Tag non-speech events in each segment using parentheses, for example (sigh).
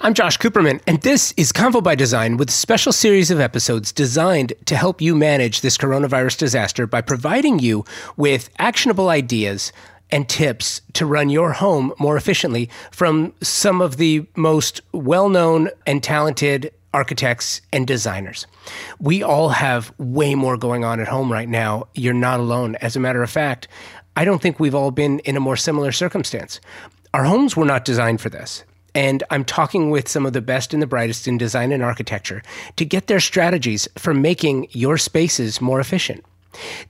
I'm Josh Cooperman, and this is Convo by Design with a special series of episodes designed to help you manage this coronavirus disaster by providing you with actionable ideas and tips to run your home more efficiently from some of the most well known and talented architects and designers. We all have way more going on at home right now. You're not alone. As a matter of fact, I don't think we've all been in a more similar circumstance. Our homes were not designed for this. And I'm talking with some of the best and the brightest in design and architecture to get their strategies for making your spaces more efficient.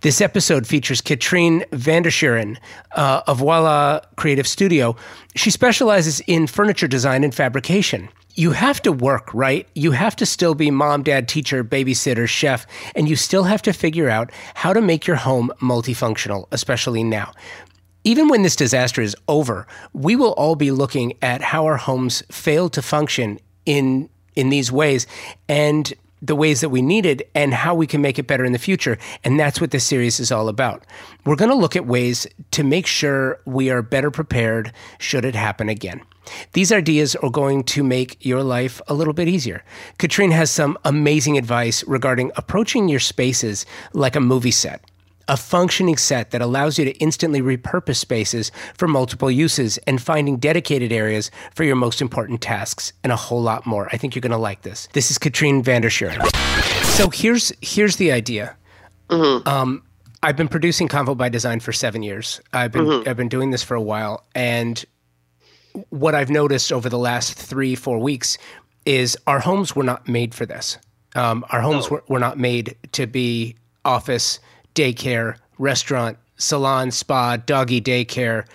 This episode features Katrine van der Schueren uh, of Voila Creative Studio. She specializes in furniture design and fabrication. You have to work, right? You have to still be mom, dad, teacher, babysitter, chef, and you still have to figure out how to make your home multifunctional, especially now even when this disaster is over, we will all be looking at how our homes failed to function in in these ways and the ways that we needed and how we can make it better in the future. And that's what this series is all about. We're going to look at ways to make sure we are better prepared should it happen again. These ideas are going to make your life a little bit easier. Katrien has some amazing advice regarding approaching your spaces like a movie set a functioning set that allows you to instantly repurpose spaces for multiple uses and finding dedicated areas for your most important tasks and a whole lot more. I think you're going to like this. This is Katrine van der So here's here's the idea. Mm-hmm. Um, I've been producing Convo by Design for seven years. I've been mm-hmm. I've been doing this for a while, and what I've noticed over the last three four weeks is our homes were not made for this. Um, our homes no. were, were not made to be office daycare, restaurant, salon, spa, doggy daycare,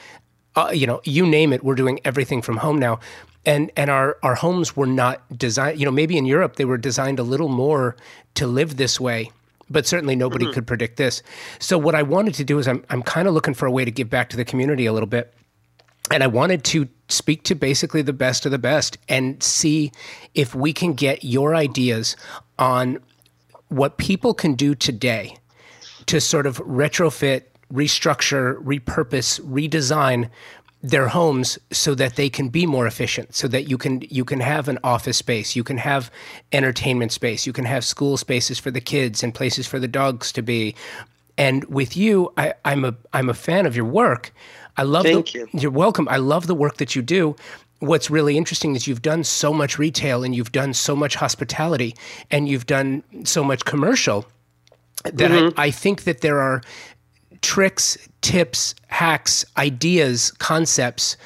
uh, you know, you name it. We're doing everything from home now. And, and our, our homes were not designed, you know, maybe in Europe they were designed a little more to live this way, but certainly nobody mm-hmm. could predict this. So what I wanted to do is I'm, I'm kind of looking for a way to give back to the community a little bit. And I wanted to speak to basically the best of the best and see if we can get your ideas on what people can do today to sort of retrofit, restructure, repurpose, redesign their homes so that they can be more efficient so that you can you can have an office space you can have entertainment space you can have school spaces for the kids and places for the dogs to be. And with you I, am a i'm a fan of your work. I love Thank the, you. you're welcome. I love the work that you do. What's really interesting is you've done so much retail and you've done so much hospitality and you've done so much commercial that mm-hmm. I, I think that there are tricks, tips, hacks, ideas, concepts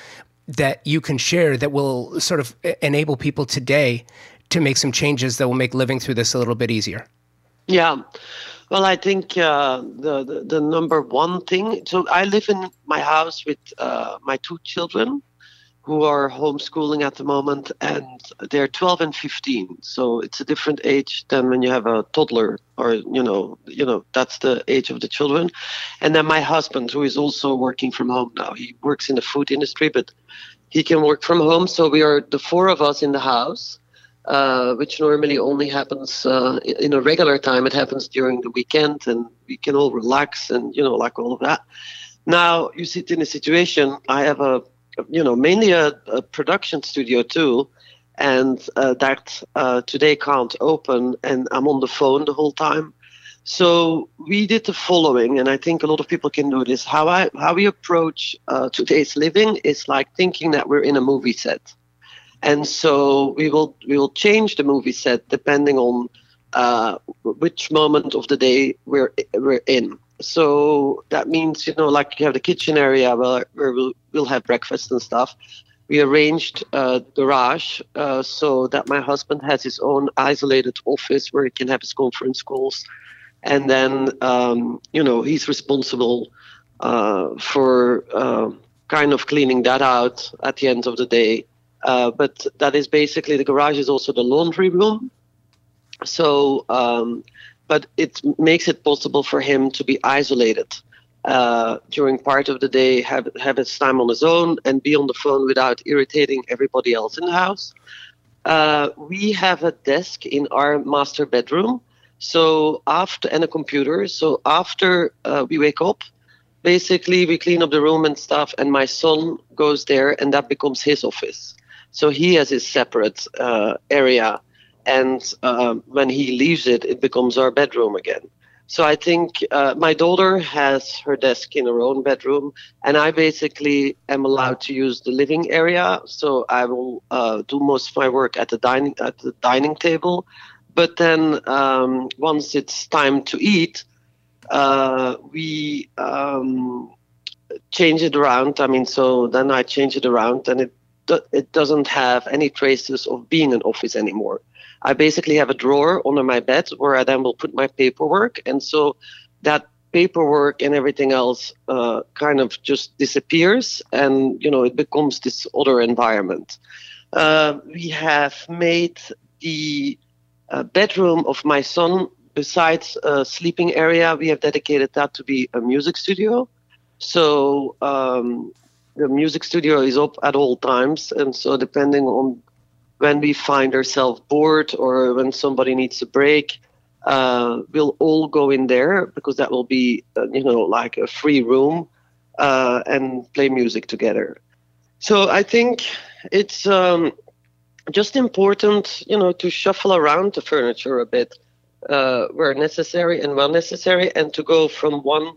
that you can share that will sort of enable people today to make some changes that will make living through this a little bit easier? Yeah. Well, I think uh, the, the, the number one thing. So I live in my house with uh, my two children, who are homeschooling at the moment, and they're 12 and 15. So it's a different age than when you have a toddler, or you know, you know, that's the age of the children. And then my husband, who is also working from home now, he works in the food industry, but he can work from home. So we are the four of us in the house. Uh, which normally only happens uh, in a regular time. It happens during the weekend, and we can all relax and you know, like all of that. Now you sit in a situation. I have a you know, mainly a, a production studio too, and uh, that uh, today can't open, and I'm on the phone the whole time. So we did the following, and I think a lot of people can do this. How I how we approach uh, today's living is like thinking that we're in a movie set, and so we will we will change the movie set depending on uh, which moment of the day we're we're in. So that means, you know, like you have the kitchen area where, where we'll, we'll have breakfast and stuff. We arranged a garage uh, so that my husband has his own isolated office where he can have his conference calls. And then, um, you know, he's responsible uh, for uh, kind of cleaning that out at the end of the day. Uh, but that is basically the garage is also the laundry room. So um, but it makes it possible for him to be isolated uh, during part of the day, have, have his time on his own, and be on the phone without irritating everybody else in the house. Uh, we have a desk in our master bedroom, so after and a computer. So after uh, we wake up, basically we clean up the room and stuff, and my son goes there, and that becomes his office. So he has his separate uh, area, and um, when he leaves it, it becomes our bedroom again. So I think uh, my daughter has her desk in her own bedroom, and I basically am allowed to use the living area. So I will uh, do most of my work at the dining at the dining table. But then um, once it's time to eat, uh, we um, change it around. I mean, so then I change it around, and it it doesn't have any traces of being an office anymore. I basically have a drawer under my bed where I then will put my paperwork, and so that paperwork and everything else uh, kind of just disappears, and you know it becomes this other environment. Uh, we have made the uh, bedroom of my son, besides a sleeping area, we have dedicated that to be a music studio. So um, the music studio is up at all times, and so depending on when we find ourselves bored or when somebody needs a break, uh, we'll all go in there because that will be, uh, you know, like a free room uh, and play music together. So I think it's um, just important, you know, to shuffle around the furniture a bit uh, where necessary and well necessary, and to go from one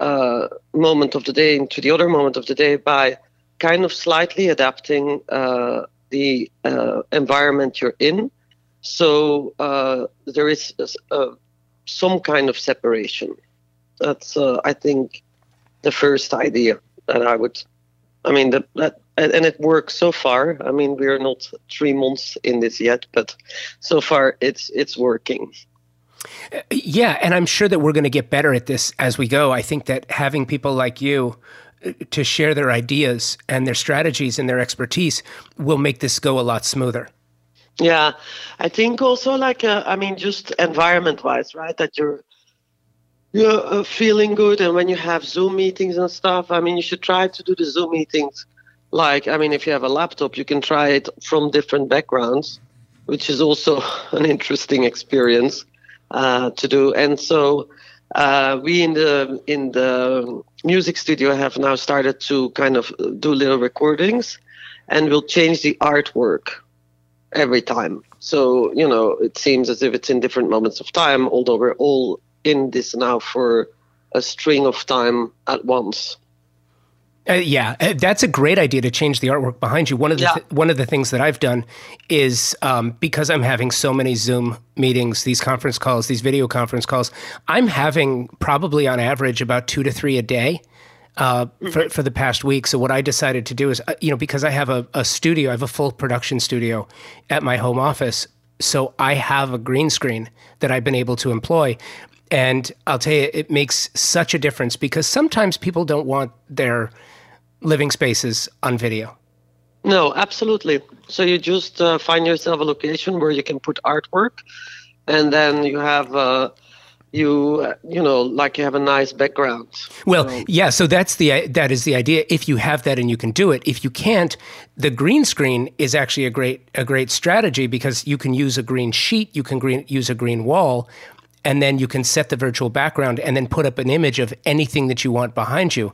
uh, moment of the day into the other moment of the day by kind of slightly adapting uh, the uh, environment you're in. So uh, there is uh, some kind of separation. That's, uh, I think, the first idea that I would. I mean, the, that and it works so far. I mean, we're not three months in this yet, but so far it's it's working. Yeah, and I'm sure that we're going to get better at this as we go. I think that having people like you to share their ideas and their strategies and their expertise will make this go a lot smoother. Yeah, I think also like uh, I mean just environment wise, right? That you're you're uh, feeling good, and when you have Zoom meetings and stuff, I mean you should try to do the Zoom meetings. Like I mean, if you have a laptop, you can try it from different backgrounds, which is also (laughs) an interesting experience uh, to do. And so uh, we in the in the music studio have now started to kind of uh, do little recordings, and we'll change the artwork every time. So you know, it seems as if it's in different moments of time, although we're all in this now for a string of time at once. Uh, yeah, uh, that's a great idea to change the artwork behind you. One of the yeah. th- one of the things that I've done is um, because I'm having so many Zoom meetings, these conference calls, these video conference calls. I'm having probably on average about two to three a day. Uh, mm-hmm. for, for the past week. So what I decided to do is, uh, you know, because I have a, a studio, I have a full production studio at my home office. So I have a green screen that I've been able to employ. And I'll tell you, it makes such a difference because sometimes people don't want their living spaces on video. No, absolutely. So you just uh, find yourself a location where you can put artwork, and then you have uh, you uh, you know like you have a nice background. Well, so, yeah. So that's the that is the idea. If you have that and you can do it. If you can't, the green screen is actually a great a great strategy because you can use a green sheet, you can green, use a green wall, and then you can set the virtual background and then put up an image of anything that you want behind you.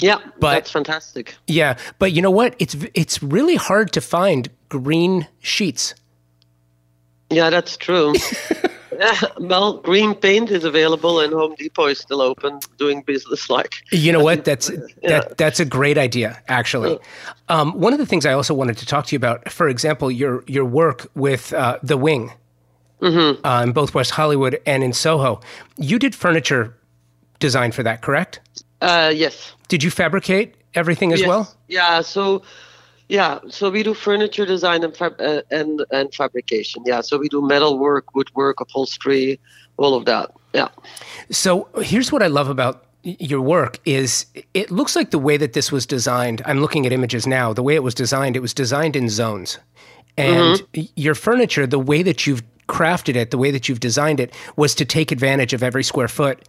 Yeah, but, that's fantastic. Yeah, but you know what? It's it's really hard to find green sheets. Yeah, that's true. yeah, (laughs) (laughs) well, green paint is available, and Home Depot is still open, doing business like. You know what? (laughs) That's yeah. that that's a great idea, actually. Um, one of the things I also wanted to talk to you about, for example, your your work with uh, the Wing. Mm-hmm. Uh, in both West Hollywood and in Soho, you did furniture design for that, correct? Uh, yes. Did you fabricate everything as yes. well? Yeah. So, yeah. So we do furniture design and fab- uh, and and fabrication. Yeah. So we do metal work, woodwork, upholstery, all of that. Yeah. So here's what I love about your work is it looks like the way that this was designed. I'm looking at images now. The way it was designed, it was designed in zones. And mm-hmm. your furniture, the way that you've crafted it, the way that you've designed it, was to take advantage of every square foot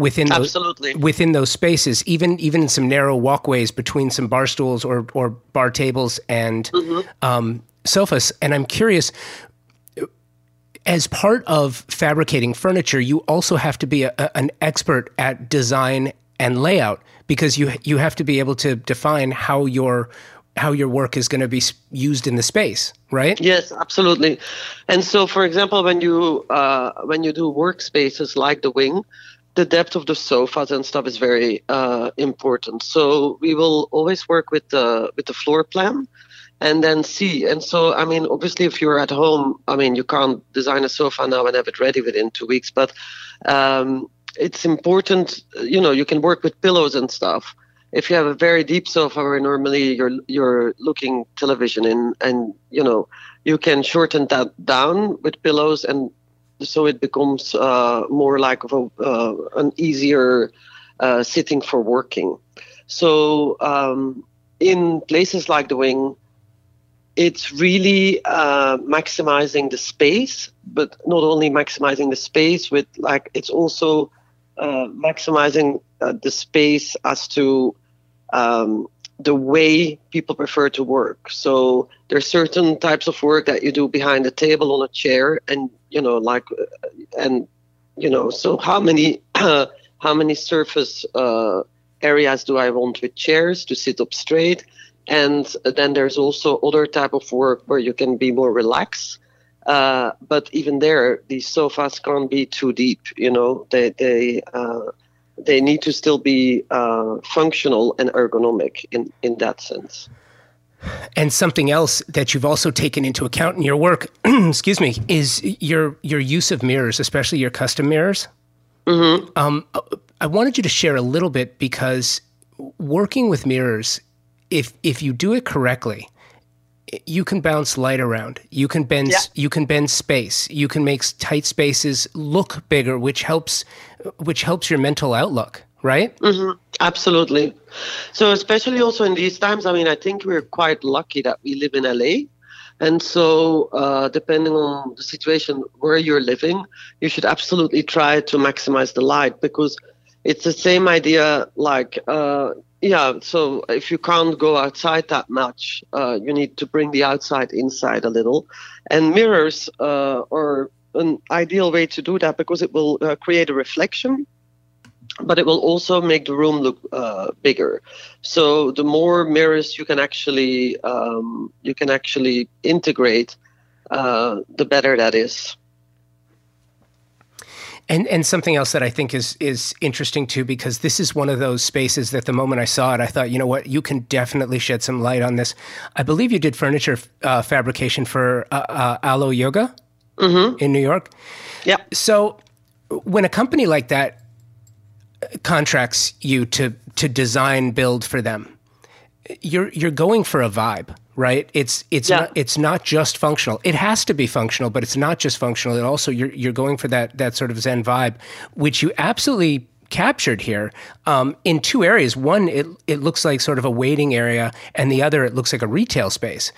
within absolutely those, within those spaces, even even in some narrow walkways between some bar stools or or bar tables and mm-hmm. um, sofas. And I'm curious. As part of fabricating furniture, you also have to be a, a, an expert at design and layout because you you have to be able to define how your how your work is going to be used in the space, right? Yes, absolutely. And so, for example, when you uh, when you do workspaces like the wing, the depth of the sofas and stuff is very uh, important. So we will always work with the with the floor plan and then see. And so, I mean, obviously, if you're at home, I mean, you can't design a sofa now and have it ready within two weeks. But um, it's important, you know, you can work with pillows and stuff. If you have a very deep sofa where normally you're you're looking television in, and you know, you can shorten that down with pillows, and so it becomes uh, more like a, uh, an easier uh, sitting for working. So um, in places like the wing, it's really uh, maximizing the space, but not only maximizing the space with like it's also uh, maximizing uh, the space as to um, the way people prefer to work. So there's certain types of work that you do behind a table on a chair, and you know, like, uh, and you know, so how many (clears throat) how many surface uh, areas do I want with chairs to sit up straight? and then there's also other type of work where you can be more relaxed uh, but even there these sofas can't be too deep you know they they uh, they need to still be uh, functional and ergonomic in in that sense and something else that you've also taken into account in your work, (clears throat) excuse me, is your your use of mirrors, especially your custom mirrors. Mm-hmm. Um, I wanted you to share a little bit because working with mirrors if if you do it correctly, you can bounce light around. You can bend yeah. you can bend space. You can make tight spaces look bigger, which helps which helps your mental outlook, right? Mm-hmm. Absolutely. So especially also in these times, I mean, I think we're quite lucky that we live in LA. And so, uh, depending on the situation where you're living, you should absolutely try to maximize the light because it's the same idea like uh, yeah, so if you can't go outside that much, uh, you need to bring the outside inside a little. And mirrors uh, are an ideal way to do that because it will uh, create a reflection, but it will also make the room look uh, bigger. So the more mirrors you can actually um, you can actually integrate, uh, the better that is. And and something else that I think is is interesting too, because this is one of those spaces that the moment I saw it, I thought, you know what, you can definitely shed some light on this. I believe you did furniture uh, fabrication for uh, uh, Alo Yoga mm-hmm. in New York. Yeah. So when a company like that contracts you to to design build for them, you're you're going for a vibe right? It's it's yeah. not it's not just functional. It has to be functional, but it's not just functional. It also you're you're going for that that sort of Zen vibe, which you absolutely captured here um, in two areas. One, it it looks like sort of a waiting area, and the other, it looks like a retail space.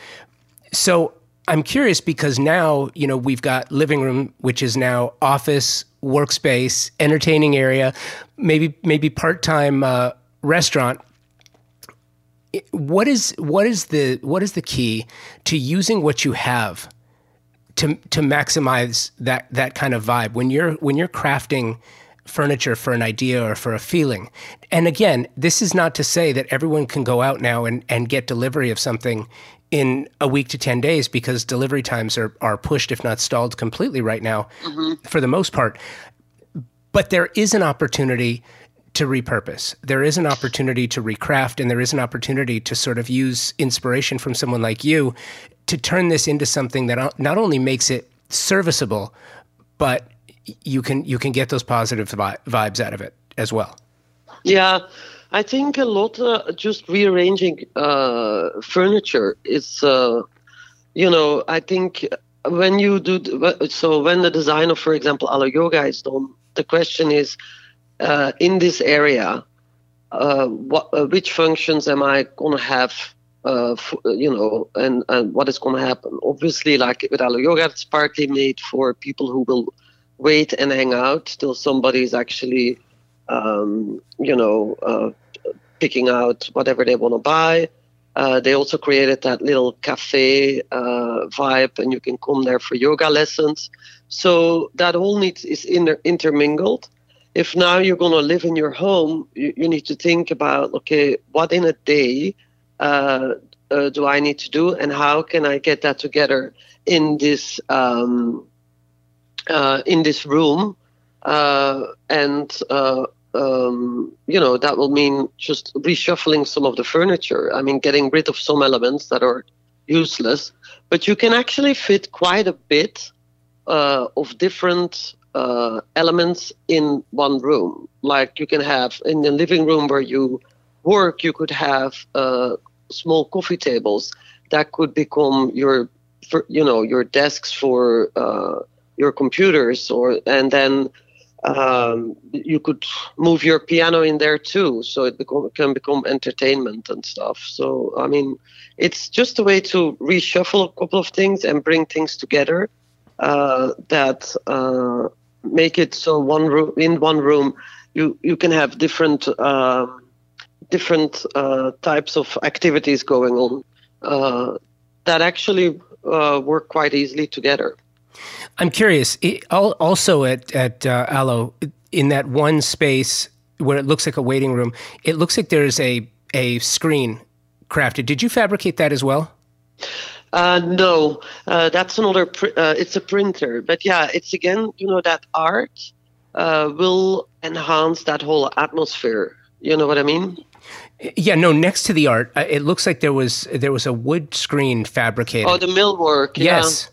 So I'm curious because now you know we've got living room, which is now office, workspace, entertaining area, maybe maybe part time uh, restaurant what is what is the what is the key to using what you have to to maximize that that kind of vibe when you're when you're crafting furniture for an idea or for a feeling. And again, this is not to say that everyone can go out now and, and get delivery of something in a week to 10 days because delivery times are, are pushed, if not stalled completely right now mm-hmm. for the most part. But there is an opportunity to repurpose. There is an opportunity to recraft, and there is an opportunity to sort of use inspiration from someone like you to turn this into something that not only makes it serviceable, but you can you can get those positive vi- vibes out of it as well. Yeah, I think a lot uh, just rearranging uh, furniture is, uh, you know, I think when you do so when the design of, for example, Alo Yoga is done, the question is uh, in this area, uh, what, uh, which functions am I going to have? Uh, f- you know, and, and what is going to happen? Obviously, like with Alo Yoga, it's partly made for people who will wait and hang out till somebody is actually, um, you know, uh, picking out whatever they want to buy. Uh, they also created that little cafe uh, vibe, and you can come there for yoga lessons. So that all needs is inter- intermingled if now you're going to live in your home, you, you, need to think about okay, what in a day uh, uh, do I need to do, and how can I get that together in this um, uh, in this room, uh, and uh, um, you know that will mean just reshuffling some of the furniture. I mean, getting rid of some elements that are useless, but you can actually fit quite a bit uh, of different uh, elements in one room. Like you can have in the living room where you work, you could have uh, small coffee tables that could become your, for, you know, your desks for uh, your computers, or and then um, you could move your piano in there too, so it become, can become entertainment and stuff. So I mean, it's just a way to reshuffle a couple of things and bring things together uh, that uh, make it so one room in one room you you can have different um, different uh, types of activities going on uh, that actually uh, work quite easily together. I'm curious. also at at uh, Alo, in that one space where it looks like a waiting room, it looks like there's a a screen crafted. Did you fabricate that as well? Uh, no, uh, that's another. Pr- uh, it's a printer, but yeah, it's again, you know, that art uh, will enhance that whole atmosphere. You know what I mean? Yeah, no. Next to the art, uh, it looks like there was there was a wood screen fabricated. Oh, the millwork. Yes. Yeah.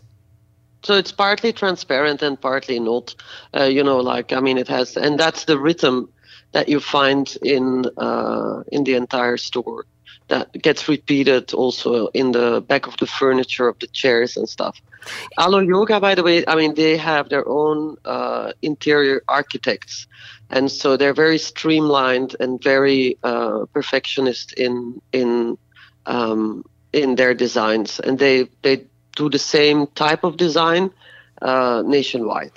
So it's partly transparent and partly not. Uh, you know, like I mean, it has, and that's the rhythm that you find in in the entire store that gets repeated also in the back of the furniture of the chairs and stuff. Alo Yoga, by the way, I mean they have their own uh, interior architects, and so they're very streamlined and very uh, perfectionist in in um, in their designs, and they they do the same type of design uh, nationwide.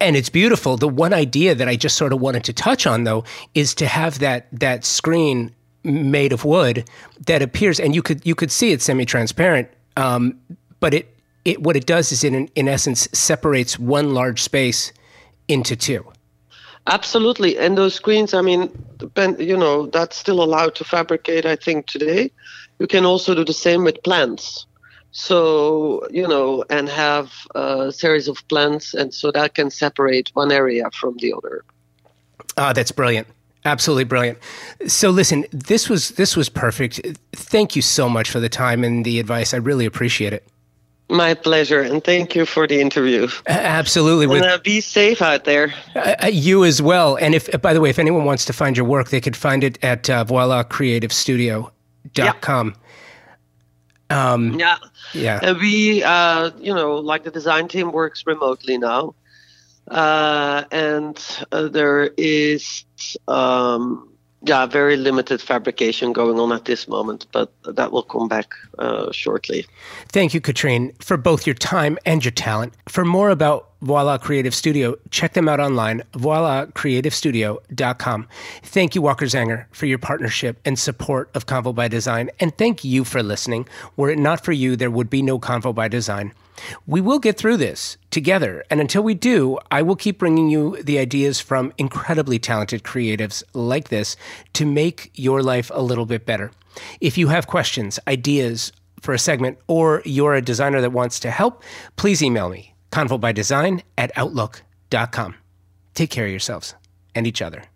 And it's beautiful. The one idea that I just sort of wanted to touch on, though, is to have that that screen made of wood that appears, and you could you could see it's semi-transparent, um, but it it what it does is in in essence separates one large space into two. Absolutely, and those screens, I mean, you know, that's still allowed to fabricate. I think today, you can also do the same with plants. So you know, and have a series of plants, and so that can separate one area from the other. Ah, that's brilliant. Absolutely brilliant. So listen, this was this was perfect. Thank you so much for the time and the advice. I really appreciate it. My pleasure, and thank you for the interview. absolutely. And uh, be safe out there. Uh, uh, you as well. And if, by the way, if anyone wants to find your work, they could find it at uh, voilacreativestudio.com. Yeah. Um, yeah. Yeah. And we, uh, you know, like the design team works remotely now. Uh, and uh, there is um, yeah very limited fabrication going on at this moment, but that will come back uh, shortly. Thank you, Katrine, for both your time and your talent. For more about Voila Creative Studio, check them out online, voilacreativestudio.com. Thank you, Walker Zanger, for your partnership and support of Convo by Design, and thank you for listening. Were it not for you, there would be no Convo by Design. We will get through this together. And until we do, I will keep bringing you the ideas from incredibly talented creatives like this to make your life a little bit better. If you have questions, ideas for a segment, or you're a designer that wants to help, please email me, convobydesign at outlook.com. Take care of yourselves and each other.